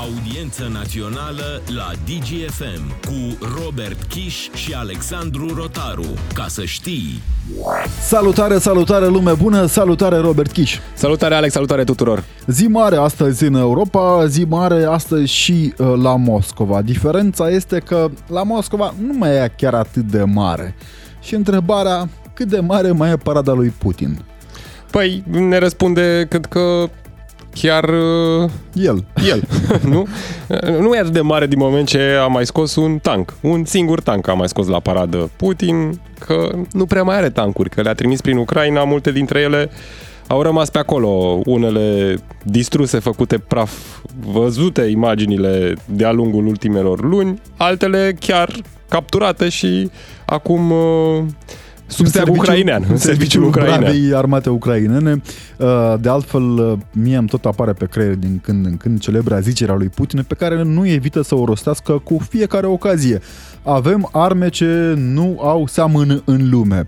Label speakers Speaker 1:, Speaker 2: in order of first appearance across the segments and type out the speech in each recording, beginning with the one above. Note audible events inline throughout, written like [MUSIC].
Speaker 1: Audiență națională la DGFM cu Robert Kiș și Alexandru Rotaru. Ca să știi...
Speaker 2: Salutare, salutare lume bună, salutare Robert Kiș.
Speaker 3: Salutare Alex, salutare tuturor.
Speaker 2: Zi mare astăzi în Europa, zi mare astăzi și uh, la Moscova. Diferența este că la Moscova nu mai e chiar atât de mare. Și întrebarea, cât de mare mai e parada lui Putin?
Speaker 3: Păi ne răspunde cât că chiar uh,
Speaker 2: El.
Speaker 3: el, [LAUGHS] nu? Nu e atât de mare din moment ce a mai scos un tank. Un singur tank a mai scos la paradă Putin, că nu prea mai are tancuri, că le-a trimis prin Ucraina, multe dintre ele au rămas pe acolo, unele distruse, făcute praf, văzute imaginile de-a lungul ultimelor luni, altele chiar capturate și acum uh, sub steag ucrainean, în serviciul ucrainean.
Speaker 2: bravei armate ucrainene. Uh, De altfel, uh, mie îmi tot apare pe creier din când în când celebra zicere a lui Putin, pe care nu evită să o rostească cu fiecare ocazie. Avem arme ce nu au seamăn în lume.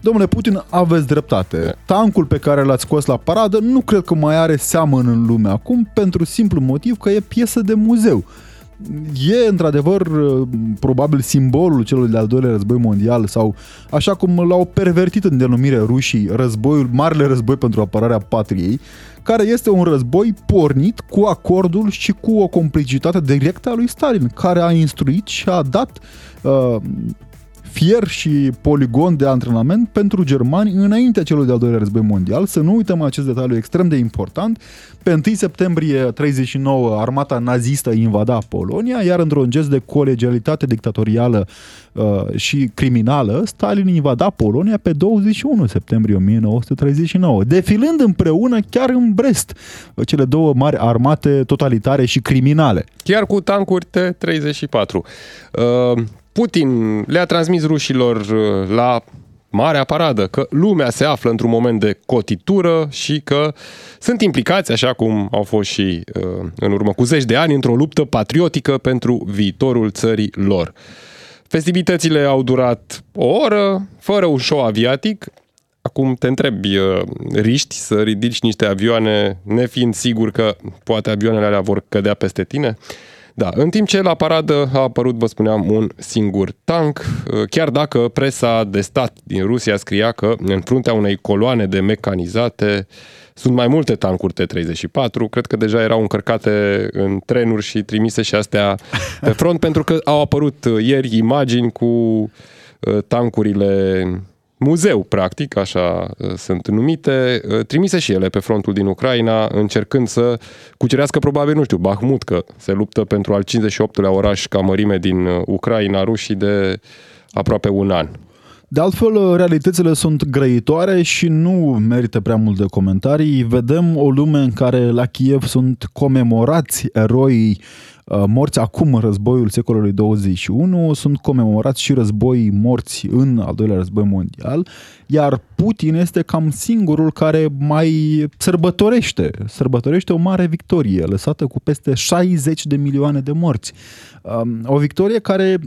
Speaker 2: Domnule Putin, aveți dreptate. Tancul pe care l-ați scos la paradă nu cred că mai are seamăn în lume acum, pentru simplu motiv că e piesă de muzeu. E într-adevăr probabil simbolul celui de-al doilea război mondial sau așa cum l-au pervertit în denumire rușii războiul, marele război pentru apărarea patriei, care este un război pornit cu acordul și cu o complicitate directă a lui Stalin, care a instruit și a dat uh, fier și poligon de antrenament pentru germani înaintea celui de-al doilea război mondial. Să nu uităm acest detaliu extrem de important. Pe 1 septembrie 39, armata nazistă invada Polonia, iar într-un gest de colegialitate dictatorială uh, și criminală, Stalin invada Polonia pe 21 septembrie 1939, defilând împreună chiar în Brest uh, cele două mari armate totalitare și criminale.
Speaker 3: Chiar cu tancuri T-34. Uh, Putin le-a transmis rușilor uh, la Marea Paradă că lumea se află într-un moment de cotitură și că sunt implicați, așa cum au fost și uh, în urmă cu zeci de ani, într-o luptă patriotică pentru viitorul țării lor. Festivitățile au durat o oră, fără un show aviatic. Acum te întrebi, uh, riști să ridici niște avioane nefiind sigur că poate avioanele alea vor cădea peste tine? Da, în timp ce la paradă a apărut, vă spuneam, un singur tank, chiar dacă presa de stat din Rusia scria că în fruntea unei coloane de mecanizate sunt mai multe tancuri T-34, cred că deja erau încărcate în trenuri și trimise și astea pe front, [LAUGHS] pentru că au apărut ieri imagini cu uh, tancurile muzeu, practic, așa uh, sunt numite, uh, trimise și ele pe frontul din Ucraina, încercând să cucerească probabil, nu știu, Bahmut, că se luptă pentru al 58-lea oraș ca mărime din uh, Ucraina, rușii de aproape un an.
Speaker 2: De altfel, realitățile sunt grăitoare și nu merită prea mult de comentarii. Vedem o lume în care la Kiev sunt comemorați eroii uh, morți acum în războiul secolului 21, sunt comemorați și războii morți în al doilea război mondial, iar Putin este cam singurul care mai sărbătorește, sărbătorește o mare victorie lăsată cu peste 60 de milioane de morți. Um, O victorie care,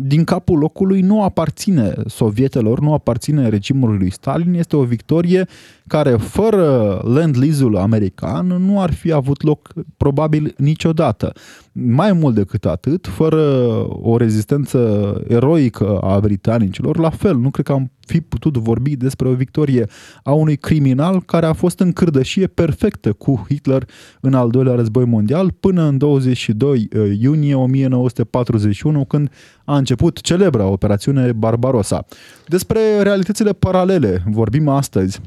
Speaker 2: din capul locului, nu aparține sovietelor, nu aparține regimului lui Stalin, este o victorie care, fără land-lease-ul american, nu ar fi avut loc probabil niciodată. Mai mult decât atât, fără o rezistență eroică a britanicilor, la fel, nu cred că am fi putut vorbi despre o victorie a unui criminal care a fost în cârdășie perfectă cu Hitler în al doilea război mondial până în 22 iunie 1941 când a început celebra operațiune Barbarossa. Despre realitățile paralele vorbim astăzi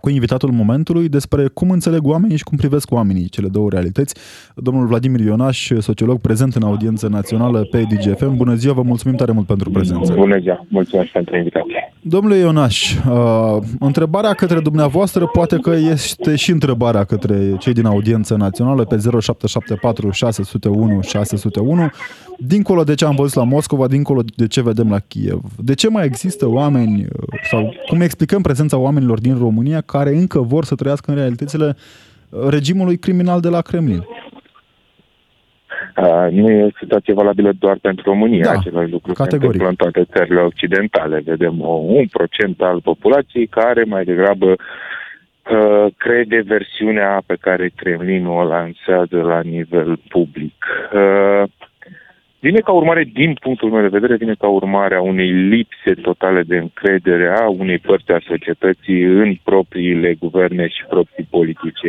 Speaker 2: cu invitatul momentului despre cum înțeleg oamenii și cum privesc oamenii cele două realități. Domnul Vladimir Ionaș, sociolog prezent în audiență națională pe DGFM. Bună ziua, vă mulțumim tare mult pentru prezență.
Speaker 4: Bună ziua, mulțumesc pentru invitație.
Speaker 2: Domnule Ionaș, uh, întrebarea către dumneavoastră poate că este și întrebarea către cei din audiență națională pe 0774 601 601. Dincolo de ce am văzut la Moscova, dincolo de ce vedem la Kiev, de ce mai există oameni uh, sau cum explicăm prezența oamenilor din România care încă vor să trăiască în realitățile uh, regimului criminal de la Kremlin?
Speaker 4: Uh, nu e o situație valabilă doar pentru România.
Speaker 2: Da,
Speaker 4: Același lucru se
Speaker 2: categoric.
Speaker 4: întâmplă în toate țările occidentale. Vedem o, un procent al populației care mai degrabă uh, crede versiunea pe care Kremlinul o lansează la nivel public. Uh, vine ca urmare, din punctul meu de vedere, vine ca urmare a unei lipse totale de încredere a unei părți a societății în propriile guverne și proprii politice.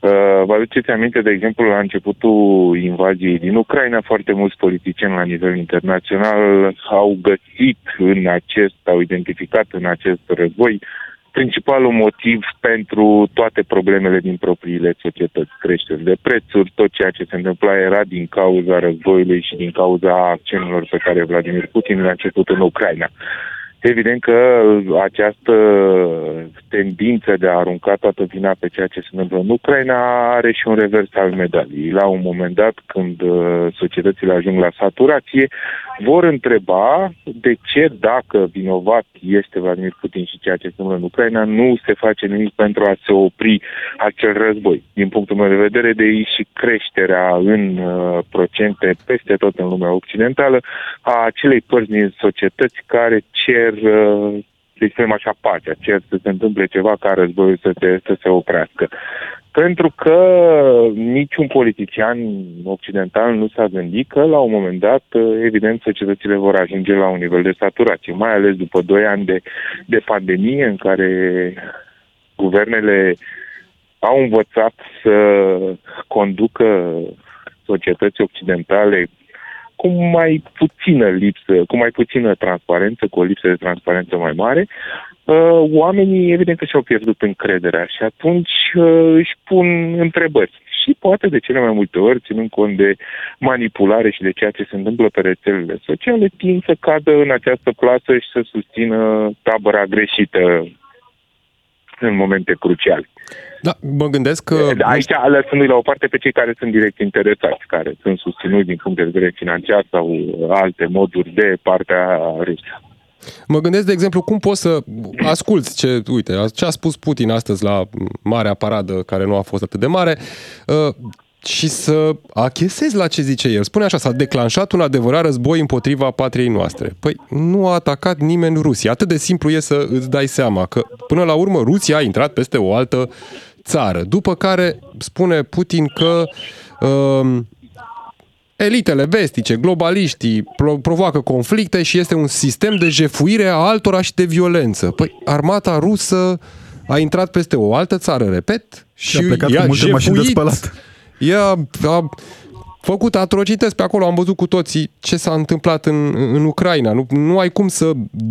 Speaker 4: Uh, vă aduceți aminte, de exemplu, la începutul invaziei din Ucraina, foarte mulți politicieni la nivel internațional au găsit în acest, au identificat în acest război principalul motiv pentru toate problemele din propriile societăți, creșteri de prețuri, tot ceea ce se întâmpla era din cauza războiului și din cauza acțiunilor pe care Vladimir Putin le-a început în Ucraina. Evident că această tendință de a arunca toată vina pe ceea ce se întâmplă în Ucraina are și un revers al medaliei. La un moment dat, când uh, societățile ajung la saturație, vor întreba de ce, dacă vinovat este Vladimir Putin și ceea ce se întâmplă în Ucraina, nu se face nimic pentru a se opri acel război. Din punctul meu de vedere, de aici și creșterea în uh, procente peste tot în lumea occidentală a acelei părți din societăți care cer uh, să spunem așa, pacea, cer să se întâmple ceva ca războiul să se, să se oprească. Pentru că niciun politician occidental nu s-a gândit că la un moment dat, evident, societățile vor ajunge la un nivel de saturație, mai ales după doi ani de, de pandemie în care guvernele au învățat să conducă societăți occidentale cu mai puțină lipsă, cu mai puțină transparență, cu o lipsă de transparență mai mare, uh, oamenii evident că și-au pierdut încrederea și atunci uh, își pun întrebări. Și poate de cele mai multe ori, ținând cont de manipulare și de ceea ce se întâmplă pe rețelele sociale, tind să cadă în această plasă și să susțină tabăra greșită în momente cruciale.
Speaker 3: Da, mă gândesc că...
Speaker 4: Da, aici lăsându-i la o parte pe cei care sunt direct interesați, care sunt susținuți din punct de vedere financiar sau alte moduri de partea rusă.
Speaker 3: Mă gândesc, de exemplu, cum poți să asculți ce, uite, ce a spus Putin astăzi la Marea Paradă, care nu a fost atât de mare, uh, și să achesezi la ce zice el. Spune așa, s-a declanșat un adevărat război împotriva patriei noastre. Păi nu a atacat nimeni Rusia. Atât de simplu e să îți dai seama că până la urmă Rusia a intrat peste o altă țară. După care spune Putin că uh, elitele vestice, globaliștii pro- provoacă conflicte și este un sistem de jefuire a altora și de violență. Păi armata rusă a intrat peste o altă țară, repet, și,
Speaker 2: și a plecat cu multe jefuit, mașini de spălat.
Speaker 3: Ea a făcut atrocități pe acolo, am văzut cu toții ce s-a întâmplat în, în Ucraina. Nu, nu ai cum să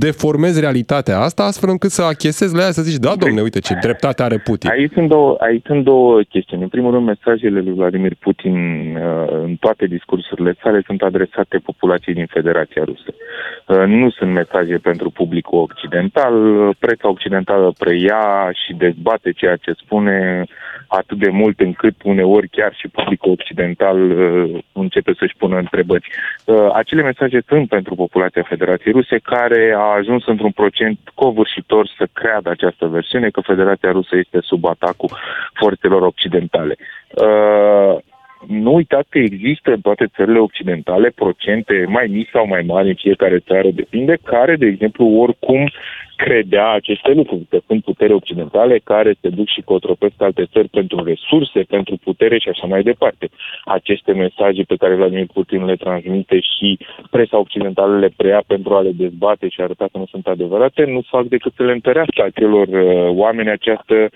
Speaker 3: deformezi realitatea asta astfel încât să achesezi la ea să zici, da, domne, uite ce dreptate are Putin.
Speaker 4: Aici sunt două, aici sunt două chestiuni. În primul rând, mesajele lui Vladimir Putin uh, în toate discursurile sale sunt adresate populației din Federația Rusă. Uh, nu sunt mesaje pentru publicul occidental. Presa occidentală preia și dezbate ceea ce spune atât de mult încât uneori chiar și publicul occidental uh, începe să-și pună întrebări. Uh, acele mesaje sunt pentru populația Federației Ruse care a ajuns într-un procent covârșitor să creadă această versiune că Federația Rusă este sub atacul forțelor occidentale. Uh, nu uitați că există în toate țările occidentale procente mai mici sau mai mari în fiecare țară, depinde, care, de exemplu, oricum credea aceste lucruri, că sunt putere occidentale care se duc și cotropesc alte țări pentru resurse, pentru putere și așa mai departe. Aceste mesaje pe care Vladimir Putin le transmite și presa occidentală le preia pentru a le dezbate și a arăta că nu sunt adevărate, nu fac decât să le întărească acelor uh, oameni această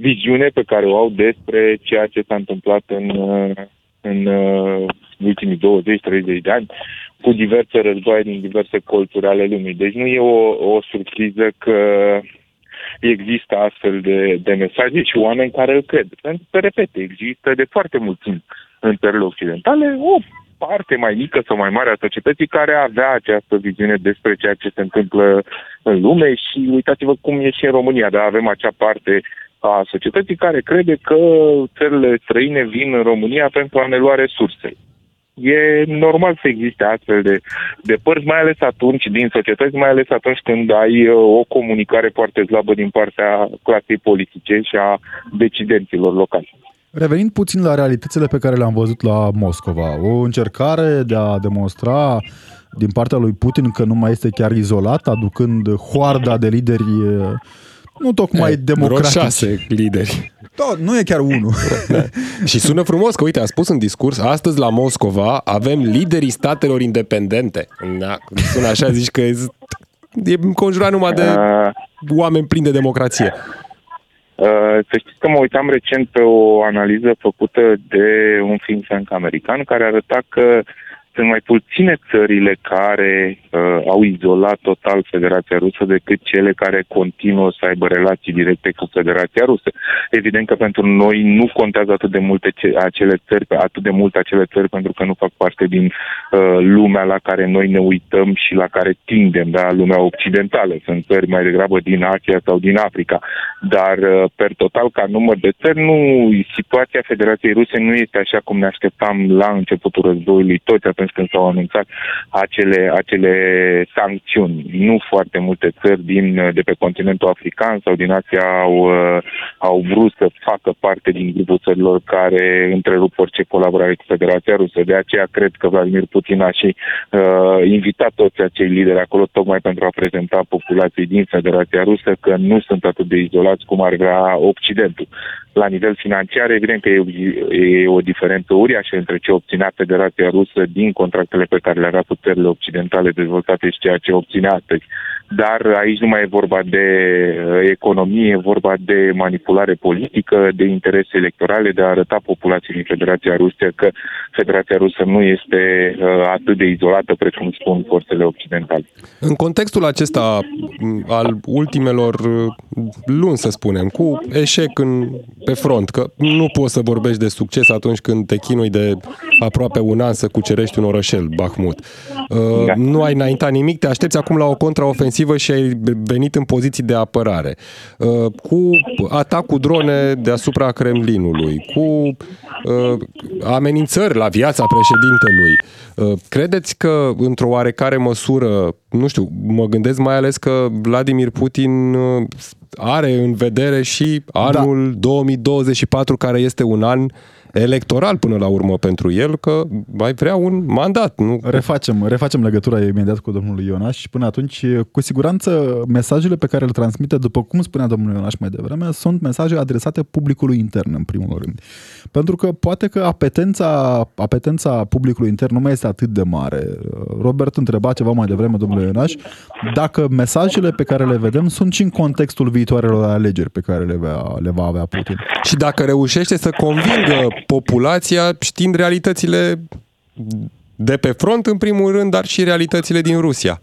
Speaker 4: viziune pe care o au despre ceea ce s-a întâmplat în, uh, în uh, ultimii 20-30 de ani cu diverse războaie din diverse colțuri ale lumii. Deci nu e o, o surpriză că există astfel de, de mesaje și oameni care îl cred. Pentru că, repet, există de foarte mult timp în țările occidentale o parte mai mică sau mai mare a societății care avea această viziune despre ceea ce se întâmplă în lume și uitați-vă cum e și în România, dar avem acea parte a societății care crede că țările străine vin în România pentru a ne lua resurse. E normal să existe astfel de, de părți, mai ales atunci, din societăți, mai ales atunci când ai uh, o comunicare foarte slabă din partea clasei politice și a decidenților locali.
Speaker 2: Revenind puțin la realitățile pe care le-am văzut la Moscova, o încercare de a demonstra din partea lui Putin că nu mai este chiar izolat, aducând hoarda de lideri uh, nu tocmai
Speaker 3: E,
Speaker 2: democratici.
Speaker 3: Vreo șase lideri.
Speaker 2: Da, nu e chiar unul.
Speaker 3: Da. [LAUGHS] Și sună frumos că, uite, a spus în discurs, astăzi la Moscova avem liderii statelor independente. Da, sună așa, zici că e, e înconjurat numai de
Speaker 4: Uh,
Speaker 3: oameni plini de democrație.
Speaker 4: Uh, Să știți că mă uitam recent pe o analiză făcută de un think tank american care arăta că sunt mai puține țările care uh, au izolat total Federația Rusă decât cele care continuă să aibă relații directe cu Federația Rusă. Evident că pentru noi nu contează atât de multe ce, acele țări, atât de mult acele țări pentru că nu fac parte din uh, lumea la care noi ne uităm și la care tindem, da, lumea occidentală. Sunt țări mai degrabă din Asia sau din Africa. Dar uh, per total ca număr de țări, nu, situația Federației Ruse nu este așa cum ne așteptam la începutul războiului, toți atunci când s-au anunțat acele, acele sancțiuni. Nu foarte multe țări din, de pe continentul african sau din Asia au, uh, au vrut să facă parte din grupul țărilor care întrerup orice colaborare cu Federația Rusă. De aceea cred că Vladimir Putin a și uh, invitat toți acei lideri acolo tocmai pentru a prezenta populației din Federația Rusă că nu sunt atât de izolați cum ar vrea Occidentul. La nivel financiar, evident că e, e o diferență uriașă între ce obținea Federația Rusă din contractele pe care le avea cu țările occidentale dezvoltate și ceea ce obține astăzi. Dar aici nu mai e vorba de uh, economie, e vorba de manipulare politică, de interese electorale, de a arăta populației din Federația Rusă că Federația Rusă nu este uh, atât de izolată precum spun forțele occidentale.
Speaker 3: În contextul acesta m, al ultimelor uh, luni, să spunem, cu eșec în, pe front, că nu poți să vorbești de succes atunci când te chinui de aproape un an să cucerești un orășel, Bahmut. Uh,
Speaker 4: Da.
Speaker 3: Nu ai înaintat nimic, te aștepți acum la o contraofensivă și ai venit în poziții de apărare. Uh, Cu atac cu drone deasupra Kremlinului, cu uh, amenințări la viața președintelui. Uh, Credeți că, într-o oarecare măsură, nu știu, mă gândesc mai ales că Vladimir Putin uh, are în vedere și anul 2024, care este un an electoral până la urmă pentru el, că mai vrea un mandat. Nu?
Speaker 2: Refacem, refacem legătura imediat cu domnul Ionaș și până atunci, cu siguranță, mesajele pe care le transmite, după cum spunea domnul Ionaș mai devreme, sunt mesaje adresate publicului intern, în primul rând. Pentru că poate că apetența, apetența publicului intern nu mai este atât de mare. Robert întreba ceva mai devreme, domnul Ionaș, dacă mesajele pe care le vedem sunt și în contextul viitoarelor alegeri pe care le va, le va avea Putin.
Speaker 3: Și dacă reușește să convingă populația știind realitățile de pe front, în primul rând, dar și realitățile din Rusia.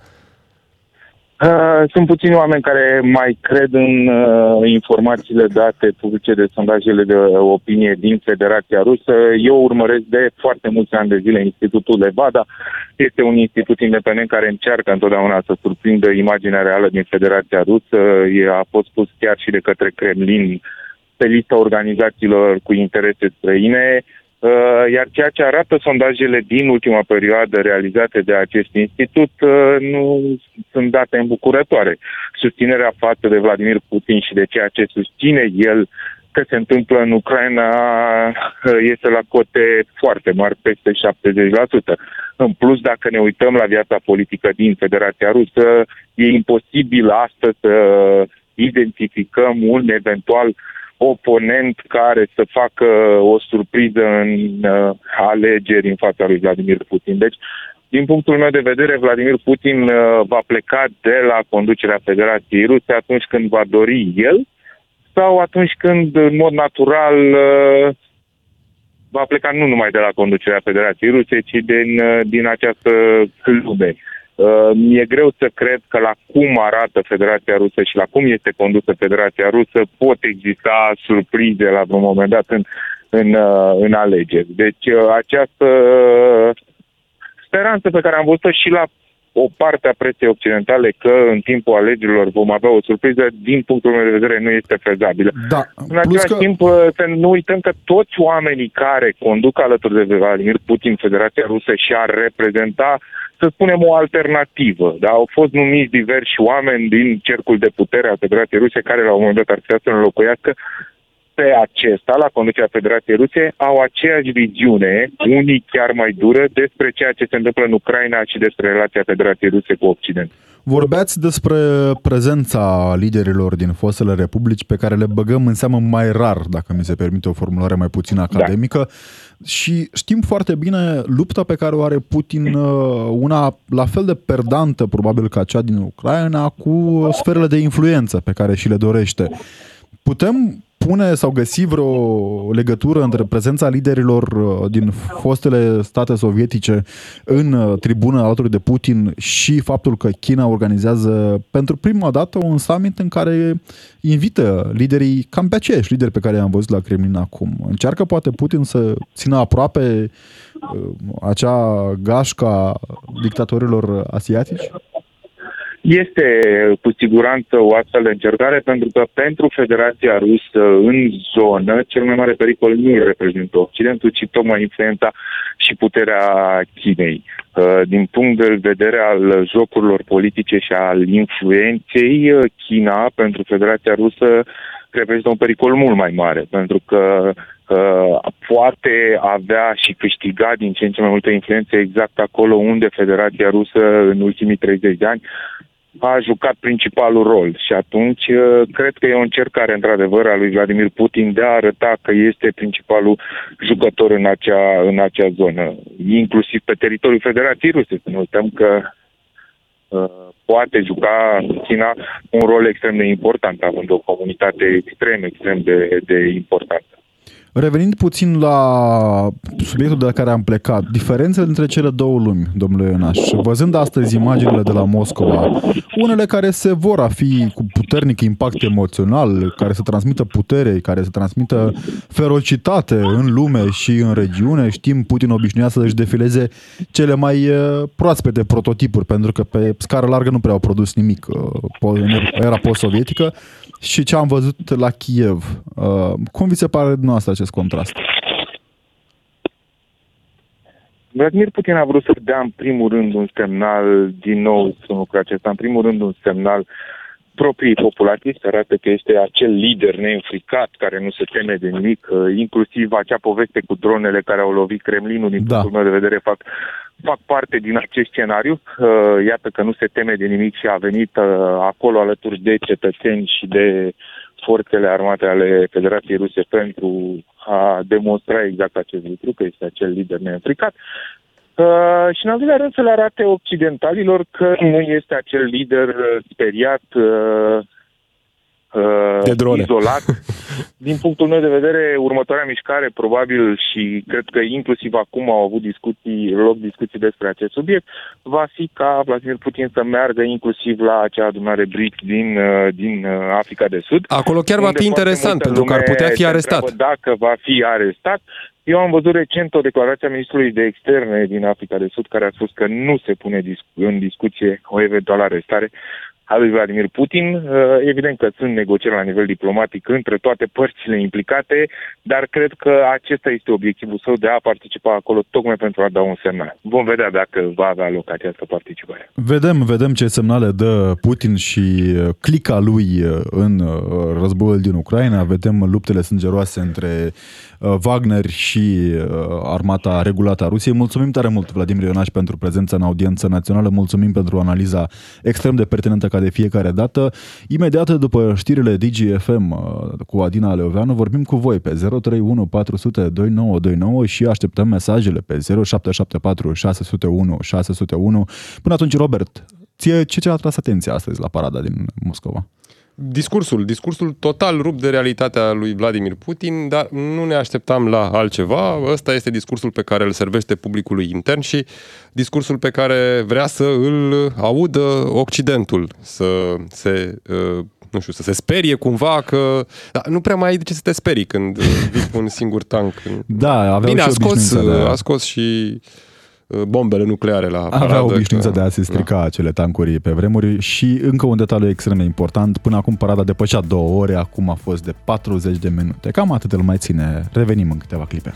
Speaker 4: Uh, Sunt puțini oameni care mai cred în uh, informațiile date publice de sondajele de opinie din Federația Rusă. Eu urmăresc de foarte mulți ani de zile Institutul Levada. Este un institut independent care încearcă întotdeauna să surprindă imaginea reală din Federația Rusă. E- A fost pus chiar și de către Kremlin pe lista organizațiilor cu interese străine. Uh, iar ceea ce arată sondajele din ultima perioadă realizate de acest institut uh, nu sunt date îmbucurătoare. Susținerea față de Vladimir Putin și de ceea ce susține el că se întâmplă în Ucraina uh, este la cote foarte mari, peste 70%. În plus, dacă ne uităm la viața politică din Federația Rusă, e imposibil astăzi să identificăm un eventual oponent care să facă o surpriză în uh, alegeri în fața lui Vladimir Putin. Deci, din punctul meu de vedere, Vladimir Putin uh, va pleca de la conducerea Federației Ruse atunci când va dori el sau atunci când, în mod natural, uh, va pleca nu numai de la conducerea Federației Ruse, ci din, uh, din această lume. Uh, Mi-e greu să cred că la cum arată Federația Rusă și la cum este condusă Federația Rusă pot exista surprize la un moment dat în, în, uh, în alegeri. Deci uh, această speranță pe care am văzut-o și la o parte a presei occidentale că în timpul alegerilor vom avea o surpriză, din punctul meu de vedere, nu este fezabilă.
Speaker 2: Da,
Speaker 4: În
Speaker 2: plus
Speaker 4: același
Speaker 2: că...
Speaker 4: timp, uh, să nu uităm că toți oamenii care conduc alături de Vladimir Putin Federația Rusă și ar reprezenta, să spunem, o alternativă. Da? Au fost numiți diversi oameni din cercul de putere a Federației Ruse care la un moment dat ar putea să înlocuiască pe acesta, la conducerea Federației Ruse, au aceeași viziune, unii chiar mai dură, despre ceea ce se întâmplă în Ucraina și despre relația Federației Ruse cu Occident.
Speaker 2: Vorbeați despre prezența liderilor din fostele republici pe care le băgăm în seamă mai rar, dacă mi se permite o formulare mai puțin da. academică. Da. Și știm foarte bine lupta pe care o are Putin, uh, una la fel de perdantă probabil ca cea din Ucraina, cu sferele de influență pe care și le dorește. Putem pune sau găsi vreo legătură între prezența liderilor uh, din fostele state sovietice în uh, tribună alături de Putin și faptul că China organizează pentru prima dată un summit în care invită liderii cam pe aceiași lideri pe care i-am văzut la Kremlin acum. Încearcă poate Putin să țină aproape uh, acea gașca dictatorilor asiatici?
Speaker 4: Este cu siguranță o astfel de încercare pentru că pentru Federația Rusă în zonă cel mai mare pericol nu îl reprezintă Occidentul, ci tocmai influența și puterea Chinei. Uh, din punct de vedere al jocurilor politice și al influenței, uh, China pentru Federația Rusă reprezintă un pericol mult mai mare, pentru că uh, poate avea și câștiga din ce în ce mai multă influență exact acolo unde Federația Rusă în ultimii 30 de ani a jucat principalul rol și atunci uh, cred că e o încercare într-adevăr a lui Vladimir Putin de a arăta că este principalul jucător în acea, în acea zonă, inclusiv pe teritoriul Federației Ruse. Să nu uităm că uh, poate juca China un rol extrem de important, având o comunitate extrem, extrem de, de importantă.
Speaker 2: Revenind puțin la subiectul de la care am plecat, diferențele între cele două lumi, domnule Ionaș, văzând astăzi imaginile de la Moscova, unele care se vor a fi cu puternic impact emoțional, care să transmită putere, care să transmită ferocitate în lume și în regiune, știm, Putin obișnuia să își defileze cele mai eh, proaspete prototipuri, pentru că pe scară largă nu prea au produs nimic eh, în era post-sovietică, și ce am văzut la Kiev. Uh, cum vi se pare dumneavoastră acest contrast?
Speaker 4: Vladimir Putin a vrut să dea în primul rând un semnal, din nou spun lucrul acesta, în primul rând un semnal proprii populații, să arată că este acel lider neînfricat care nu se teme de nimic, uh, inclusiv acea poveste cu dronele care au lovit Kremlinul, din da. punctul meu de vedere, fac fac parte din acest scenariu. Uh, iată că nu se teme de nimic și a venit uh, acolo alături de cetățeni și de forțele armate ale Federației Ruse pentru a demonstra exact acest lucru, că este acel lider neînfricat. Uh, și în al doilea rând să le arate occidentalilor că nu este acel lider speriat, uh, uh, de drone. izolat. [LAUGHS] Din punctul meu de vedere, următoarea mișcare, probabil și cred că inclusiv acum au avut discuții, loc discuții despre acest subiect, va fi ca Vladimir Putin să meargă inclusiv la acea adunare BRICS din, uh, din uh, Africa de Sud.
Speaker 3: Acolo chiar va fi interesant, pentru că ar putea fi arestat.
Speaker 4: Dacă va fi arestat, eu am văzut recent o declarație a ministrului de externe din Africa de Sud care a spus că nu se pune în discuție o eventuală arestare a lui Vladimir Putin. Uh, evident că sunt negocieri la nivel diplomatic între toate părțile implicate, dar cred că acesta este obiectivul său de a participa acolo tocmai pentru a da un semnal. Vom vedea dacă va avea loc această participare.
Speaker 2: Vedem, vedem ce semnale dă Putin și uh, clica lui uh, în războiul din Ucraina, vedem luptele sângeroase între Wagner și armata regulată a Rusiei. Mulțumim tare mult, Vladimir Ionaș, pentru prezența în audiență națională, mulțumim pentru analiza extrem de pertinentă ca de fiecare dată. Imediat după știrile DGFM uh, cu Adina Leoveanu, vorbim cu voi pe 031 400 2929 și așteptăm mesajele pe 0774 601 601. Până atunci, Robert, ție ce ți-a atras atenția astăzi la parada din Moscova?
Speaker 3: Discursul, discursul total rupt de realitatea lui Vladimir Putin, dar nu ne așteptam la altceva. Ăsta este discursul pe care îl servește publicului intern și discursul pe care vrea să îl audă Occidentul, să se uh, nu știu, să se sperie cumva că... Dar nu prea mai ai de ce să te sperii când vii cu un singur tank.
Speaker 2: Da, aveau
Speaker 3: Bine,
Speaker 2: și
Speaker 3: a scos, de... a scos și Uh, bombele nucleare la
Speaker 2: paradă. Avea obișnuința de a se strica da. acele tancuri pe vremuri și încă un detaliu extrem de important, până acum parada depășea două ore, acum a fost de 40 de minute. Cam atât îl mai ține. Revenim în câteva clipe.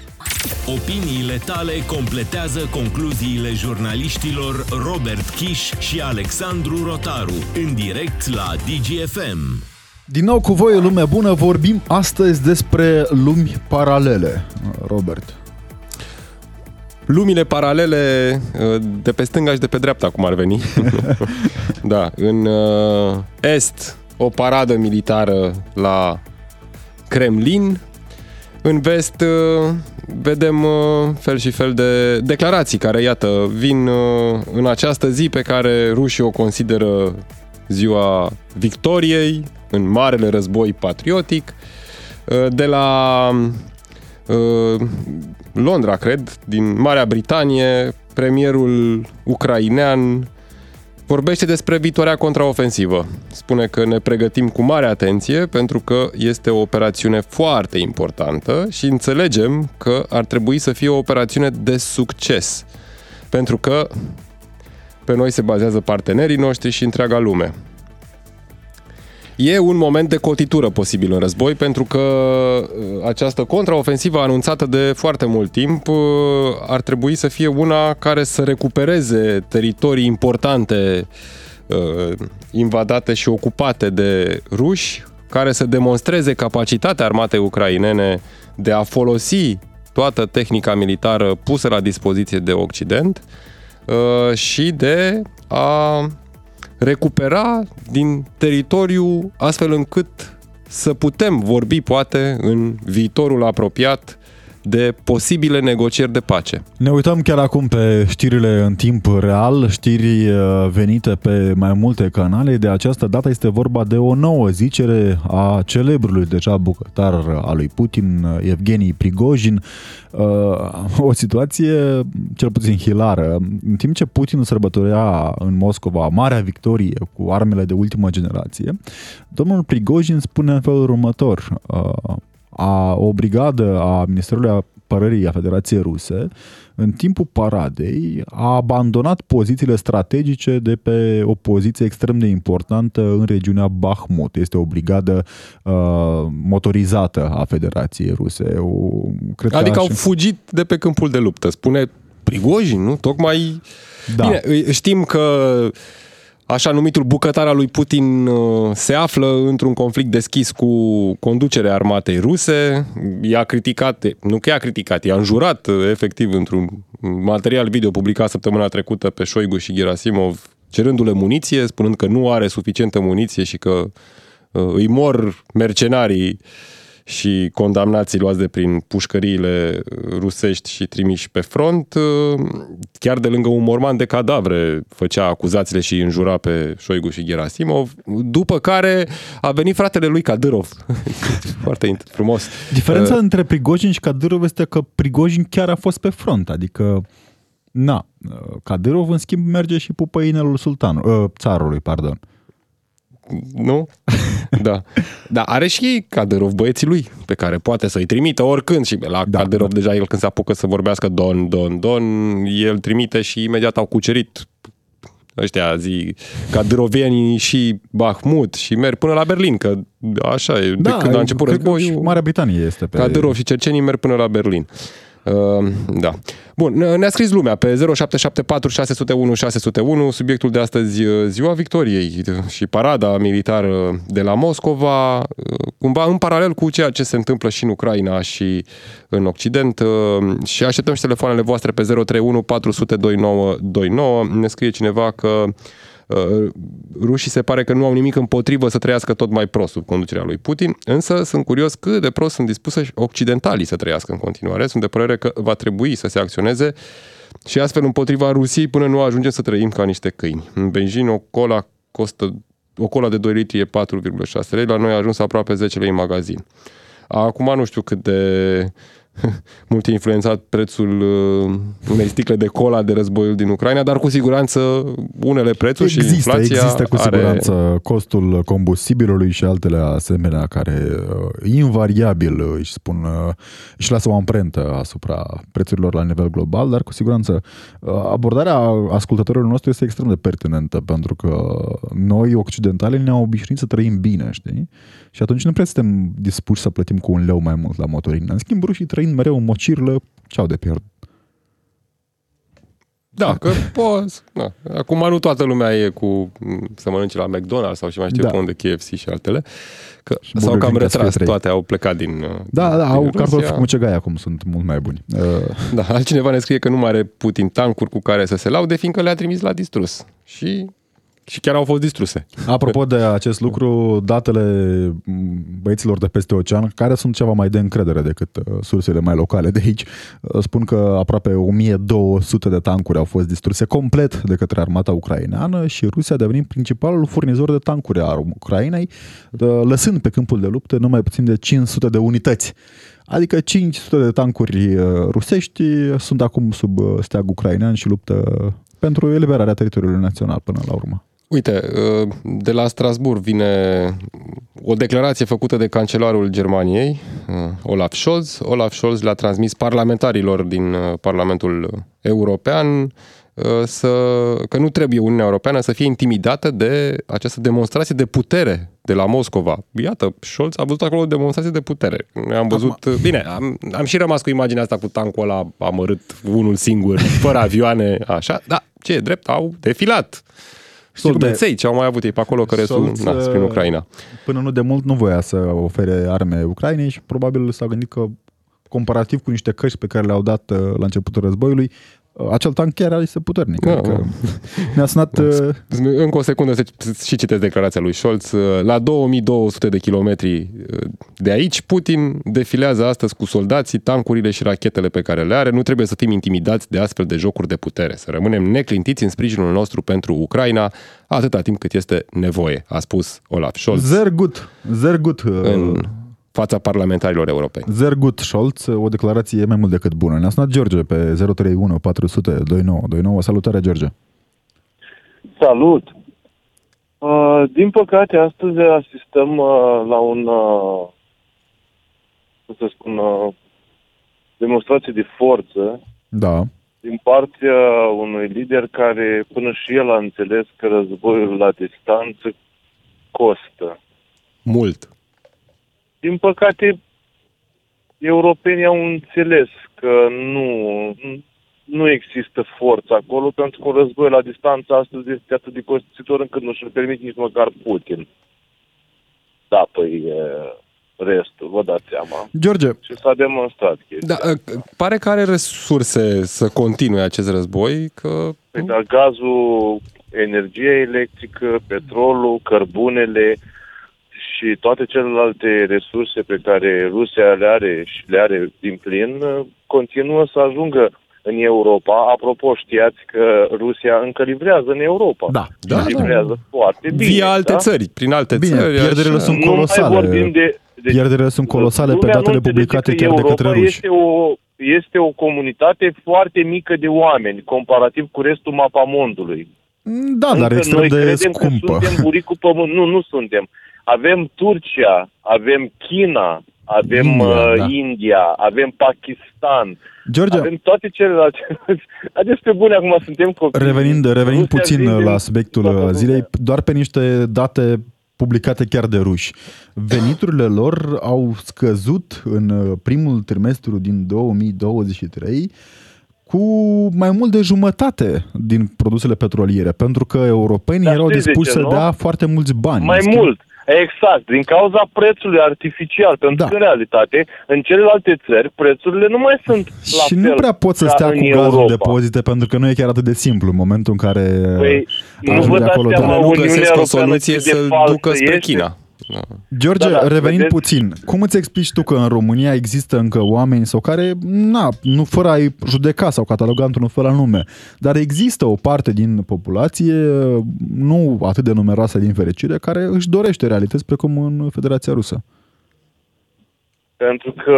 Speaker 1: Opiniile tale completează concluziile jurnaliștilor Robert Kiș și Alexandru Rotaru în direct la DGFM.
Speaker 2: Din nou cu voi, lume bună, vorbim astăzi despre lumi paralele. Robert.
Speaker 3: Lumile paralele uh, de pe stânga și de pe dreapta, cum ar veni. [LAUGHS] da, în uh, est, o paradă militară la Kremlin. În vest, uh, vedem fel și fel de declarații care, iată, vin în această zi pe care rușii o consideră ziua victoriei în Marele Război Patriotic. De la Londra, cred, din Marea Britanie, premierul ucrainean vorbește despre viitoarea contraofensivă. Spune că ne pregătim cu mare atenție pentru că este o operațiune foarte importantă și înțelegem că ar trebui să fie o operațiune de succes. Pentru că pe noi se bazează partenerii noștri și întreaga lume. E un moment de cotitură posibil în război pentru că uh, această contraofensivă anunțată de foarte mult timp uh, ar trebui să fie una care să recupereze teritorii importante uh, invadate și ocupate de ruși, care să demonstreze capacitatea armatei ucrainene de a folosi toată tehnica militară pusă la dispoziție de Occident și de a recupera din teritoriu astfel încât să putem vorbi poate în viitorul apropiat de posibile negocieri de pace.
Speaker 2: Ne uităm chiar acum pe știrile în timp real, știri uh, venite pe mai multe canale. De această dată este vorba de o nouă zicere a celebrului deja bucătar al lui Putin, Evgeni Prigojin. Uh, o situație cel puțin hilară. În timp ce Putin sărbătorea în Moscova marea victorie cu armele de ultimă generație, domnul Prigojin spune în felul următor uh, a o brigadă a Ministerului Apărării a Federației Ruse, în timpul paradei, a abandonat pozițiile strategice de pe o poziție extrem de importantă în regiunea Bahmut. Este o brigadă uh, motorizată a Federației Ruse. O,
Speaker 3: cred adică au fugit de pe câmpul de luptă, spune Prigojin, nu? Tocmai... Da. Bine, știm că așa numitul bucătar al lui Putin uh, se află într-un conflict deschis cu conducerea armatei ruse. I-a criticat, nu că i-a criticat, i-a înjurat uh, efectiv într-un material video publicat săptămâna trecută pe Șoigu și Gerasimov, cerându-le muniție, spunând că nu are suficientă muniție și că uh, îi mor mercenarii uh, și condamnații luați de prin pușcăriile rusești și trimiși pe front, chiar de lângă un morman de cadavre făcea acuzațiile și înjura pe Șoigu și Gerasimov, după care a venit fratele lui Kadyrov. [LAUGHS] Foarte frumos.
Speaker 2: Diferența uh, între Prigojin și Kadyrov este că Prigojin chiar a fost pe front, adică Na, Kadyrov, în schimb, merge și pupă inelul sultanului, uh, țarului, pardon
Speaker 3: nu? [LAUGHS] da. Dar are și ei Caderov băieții lui, pe care poate să-i trimită oricând și la da, Caderov da. deja el când se apucă să vorbească don, don, don, el trimite și imediat au cucerit ăștia zi, Caderovienii și Bahmut și merg până la Berlin, că așa e,
Speaker 2: da,
Speaker 3: de când a început războiul.
Speaker 2: Marea Britanie este pe...
Speaker 3: Caderov și cercenii merg până la Berlin. Uh, da. Bun, ne-a scris lumea pe 0774 601 601 subiectul de astăzi uh, Ziua Victoriei și parada militară de la Moscova, uh, cumva în paralel cu ceea ce se întâmplă și în Ucraina și în Occident și așteptăm și telefoanele voastre pe 031 400 2929. Ne scrie cineva că Uh, rușii se pare că nu au nimic împotrivă să trăiască tot mai prost sub conducerea lui Putin, însă sunt curios cât de prost sunt dispuse occidentalii să trăiască în continuare. Sunt de părere că va trebui să se acționeze și astfel împotriva Rusiei până nu ajungem să trăim ca niște câini. În Beijing o cola costă o cola de 2 litri e 4,6 lei, la noi a ajuns aproape 10 lei în magazin. Acum nu știu cât de [LAUGHS] mult influențat prețul uh, unei sticle de cola de războiul din Ucraina, dar cu siguranță unele prețuri există, și inflația
Speaker 2: Există cu
Speaker 3: are...
Speaker 2: siguranță costul combustibilului și altele asemenea care uh, invariabil își spun, uh, își lasă o amprentă asupra prețurilor la nivel global, dar cu siguranță abordarea ascultătorilor noștri este extrem de pertinentă pentru că noi occidentali ne-am obișnuit să trăim bine, știi? Și atunci nu prea suntem dispuși să plătim cu un leu mai mult la motorină. În schimb, rușii trăind mereu în mocirlă, ce au de pierdut?
Speaker 3: Da, că poți. Da. Acum nu toată lumea e cu să mănânce la McDonald's sau și mai știu
Speaker 2: Da.
Speaker 3: da. unde, KFC și altele. Că,
Speaker 2: Și
Speaker 3: sau
Speaker 2: Burger
Speaker 3: cam
Speaker 2: King ca să fie
Speaker 3: retras,
Speaker 2: trei.
Speaker 3: toate au plecat din
Speaker 2: Da,
Speaker 3: din,
Speaker 2: da,
Speaker 3: din
Speaker 2: au
Speaker 3: Rusia.
Speaker 2: cartofi cu mucegai acum, sunt mult mai buni. Uh,
Speaker 3: Da, altcineva ne scrie că nu mai are Putin tancuri cu care să se laude, fiindcă le-a trimis la distrus. Și, și chiar au fost distruse.
Speaker 2: Apropo de acest lucru, datele m, băieților de peste ocean, care sunt ceva mai de încredere decât uh, sursele mai locale de aici, uh, spun că aproape 1200 de tancuri au fost distruse complet de către armata ucraineană și Rusia a devenit principalul furnizor de tancuri a Ucrainei, uh, lăsând pe câmpul de luptă numai puțin de 500 de unități. Adică 500 de tancuri uh, rusești sunt acum sub uh, steag ucrainean și luptă pentru eliberarea teritoriului național până la urmă.
Speaker 3: Uite, de la Strasburg vine o declarație făcută de cancelarul Germaniei, Olaf Scholz. Olaf Scholz le-a transmis parlamentarilor din Parlamentul European să, că nu trebuie Uniunea Europeană să fie intimidată de această demonstrație de putere de la Moscova. Iată, Scholz a văzut acolo o demonstrație de putere. Noi am văzut... Acum... Bine, am, am și rămas cu imaginea asta cu tancul ăla amărât, unul singur, fără avioane, așa. Da, ce e drept, au defilat soldaței ce au mai avut ei pe acolo, care sunt na, prin Ucraina.
Speaker 2: Până nu de mult nu voia să ofere arme Ucrainei și probabil s-a gândit că comparativ cu niște căști pe care le-au dat uh, la începutul războiului, uh, acel tank chiar este puternic.
Speaker 3: Da,
Speaker 2: adică
Speaker 3: da.
Speaker 2: ne-a sunat... uh,
Speaker 3: Încă o secundă să și citesc declarația lui Scholz. La 2200 de kilometri de aici, Putin defilează astăzi cu soldații, tancurile și rachetele pe care le are. Nu trebuie să fim intimidați de astfel de jocuri de putere. Să rămânem neclintiți în sprijinul nostru pentru Ucraina atâta timp cât este nevoie, a spus Olaf Scholz.
Speaker 2: Zergut, Zergut.
Speaker 3: În fața parlamentarilor europeni.
Speaker 2: Zergut Scholz, o declarație mai mult decât bună. Ne-a sunat George pe 031 400 2929. Salutare, George!
Speaker 5: Salut! Uh, din păcate, astăzi asistăm uh, la un, uh, cum să spun, uh, demonstrație de forță
Speaker 2: Da.
Speaker 5: din partea unui lider care până și el a înțeles că războiul la distanță costă.
Speaker 3: Mult.
Speaker 5: Din păcate, europenii au înțeles că nu, nu există forță acolo, pentru că un război la distanță astăzi este atât de costisitor încât nu și-l permit nici măcar Putin. Da, păi e, restul, vă dați seama.
Speaker 2: George,
Speaker 5: Și s-a demonstrat chestia.
Speaker 3: Da, pare că are resurse să continue acest război, că...
Speaker 5: Păi, dar gazul, energia electrică, petrolul, cărbunele și toate celelalte resurse pe care Rusia le are și le are din plin, continuă să ajungă în Europa. Apropo, știați că Rusia încă livrează în Europa.
Speaker 2: da.
Speaker 3: Da, da.
Speaker 5: livrează foarte bine.
Speaker 3: Via alte
Speaker 5: da?
Speaker 3: țări, prin alte
Speaker 2: Bine,
Speaker 3: țări.
Speaker 2: pierderile
Speaker 3: așa.
Speaker 2: sunt
Speaker 5: Nu mai
Speaker 2: colosale.
Speaker 5: vorbim de, de
Speaker 2: Pierderile sunt colosale pe
Speaker 5: lumea
Speaker 2: datele
Speaker 5: nu înțelege
Speaker 2: publicate
Speaker 5: că
Speaker 2: chiar de
Speaker 5: Europa
Speaker 2: către ruși.
Speaker 5: Este o, este o comunitate foarte mică de oameni, comparativ cu restul mapamondului.
Speaker 2: Da, dar
Speaker 5: Încă
Speaker 2: extrem
Speaker 5: noi
Speaker 2: de
Speaker 5: credem
Speaker 2: scumpă.
Speaker 5: că suntem buricul pământ. Nu, nu suntem. Avem Turcia, avem China, avem
Speaker 2: India,
Speaker 5: India, uh,
Speaker 2: da.
Speaker 5: India avem Pakistan,
Speaker 2: George,
Speaker 5: avem toate celelalte. [LAUGHS] Adică pe bune acum suntem copii.
Speaker 2: Revenind, revenind
Speaker 5: Rusia
Speaker 2: puțin
Speaker 5: vinde
Speaker 2: la
Speaker 5: în
Speaker 2: subiectul
Speaker 5: toată lumea.
Speaker 2: zilei, doar pe niște date publicate chiar de ruși. Veniturile lor au scăzut în uh, primul trimestru din 2023 cu mai mult de jumătate din produsele petroliere, pentru că europenii
Speaker 5: Dar
Speaker 2: erau
Speaker 5: știți de
Speaker 2: dispuși
Speaker 5: ce,
Speaker 2: să
Speaker 5: nu?
Speaker 2: dea foarte mulți bani.
Speaker 5: Mai
Speaker 2: În schimb,
Speaker 5: mult. Exact, din cauza prețului artificial, pentru
Speaker 2: Da.
Speaker 5: că în realitate, în celelalte țări, prețurile nu mai sunt la
Speaker 2: Și
Speaker 5: fel
Speaker 2: nu prea poți să
Speaker 5: ca
Speaker 2: stea
Speaker 5: în
Speaker 2: cu gazul
Speaker 5: Europa.
Speaker 2: depozite, pentru că nu e chiar atât de simplu în momentul în care
Speaker 5: Păi, nu
Speaker 2: ajungi
Speaker 5: vă dați
Speaker 2: acolo.
Speaker 5: seama,
Speaker 2: Da.
Speaker 3: nu
Speaker 5: Uniunea
Speaker 3: găsesc o
Speaker 5: Europeană
Speaker 3: soluție
Speaker 5: cât de
Speaker 3: să-l
Speaker 5: falsă
Speaker 3: ducă spre
Speaker 5: este.
Speaker 3: China. Da.
Speaker 2: George,
Speaker 5: Da, da,
Speaker 2: revenind
Speaker 5: vedeți?
Speaker 2: puțin, cum îți explici tu că în România există încă oameni sau care, na, nu fără a-i judeca sau cataloga într-un fel anume, dar există o parte din populație, nu atât de numeroasă din fericire, care își dorește realități precum în Federația Rusă.
Speaker 5: Pentru că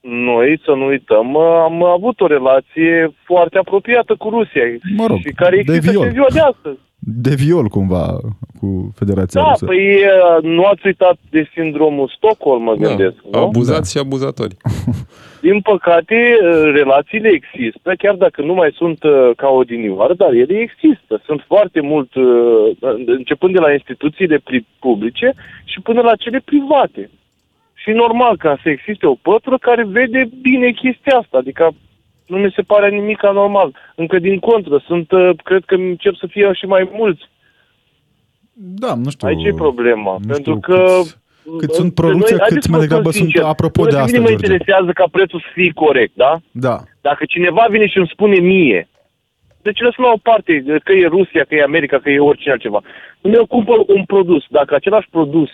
Speaker 5: noi, să nu uităm, am avut o relație foarte apropiată cu Rusia
Speaker 2: Mă rog,
Speaker 5: și care
Speaker 2: de
Speaker 5: există
Speaker 2: viol.
Speaker 5: și în ziua de astăzi.
Speaker 2: De viol cumva cu Federația
Speaker 5: Da,
Speaker 2: Rusă.
Speaker 5: păi uh, nu ați uitat de sindromul Stockholm, mă gândesc,
Speaker 3: Da.
Speaker 5: nu?
Speaker 3: Abuzați și abuzatori. [LAUGHS]
Speaker 5: Din păcate, uh, relațiile există, chiar dacă nu mai sunt uh, ca odinioară, dar ele există. Sunt foarte mult, uh, începând de la instituțiile pri- publice și până la cele private. Și normal ca să existe o pătură care vede bine chestia asta, adică Nu mi se pare nimic anormal. Încă din contră, sunt, uh, cred că încep să fie și mai mulți.
Speaker 2: Da, nu știu.
Speaker 5: Aici e problema.
Speaker 2: nu
Speaker 5: Pentru
Speaker 2: știu
Speaker 5: că...
Speaker 2: cât- cât sunt producție,
Speaker 5: Noi-
Speaker 2: cât
Speaker 5: haideți
Speaker 2: mai
Speaker 5: să vă
Speaker 2: degrabă
Speaker 5: spun
Speaker 2: sunt
Speaker 5: sincer.
Speaker 2: apropo
Speaker 5: Până
Speaker 2: de
Speaker 5: pe
Speaker 2: asta,
Speaker 5: mine mă
Speaker 2: George.
Speaker 5: interesează ca prețul să fie corect, da?
Speaker 2: Da.
Speaker 5: Dacă cineva vine și îmi spune mie, deci lăsăm la o parte, că e Rusia, că e America, că e oricine altceva. Când eu cumpăr un produs, dacă același produs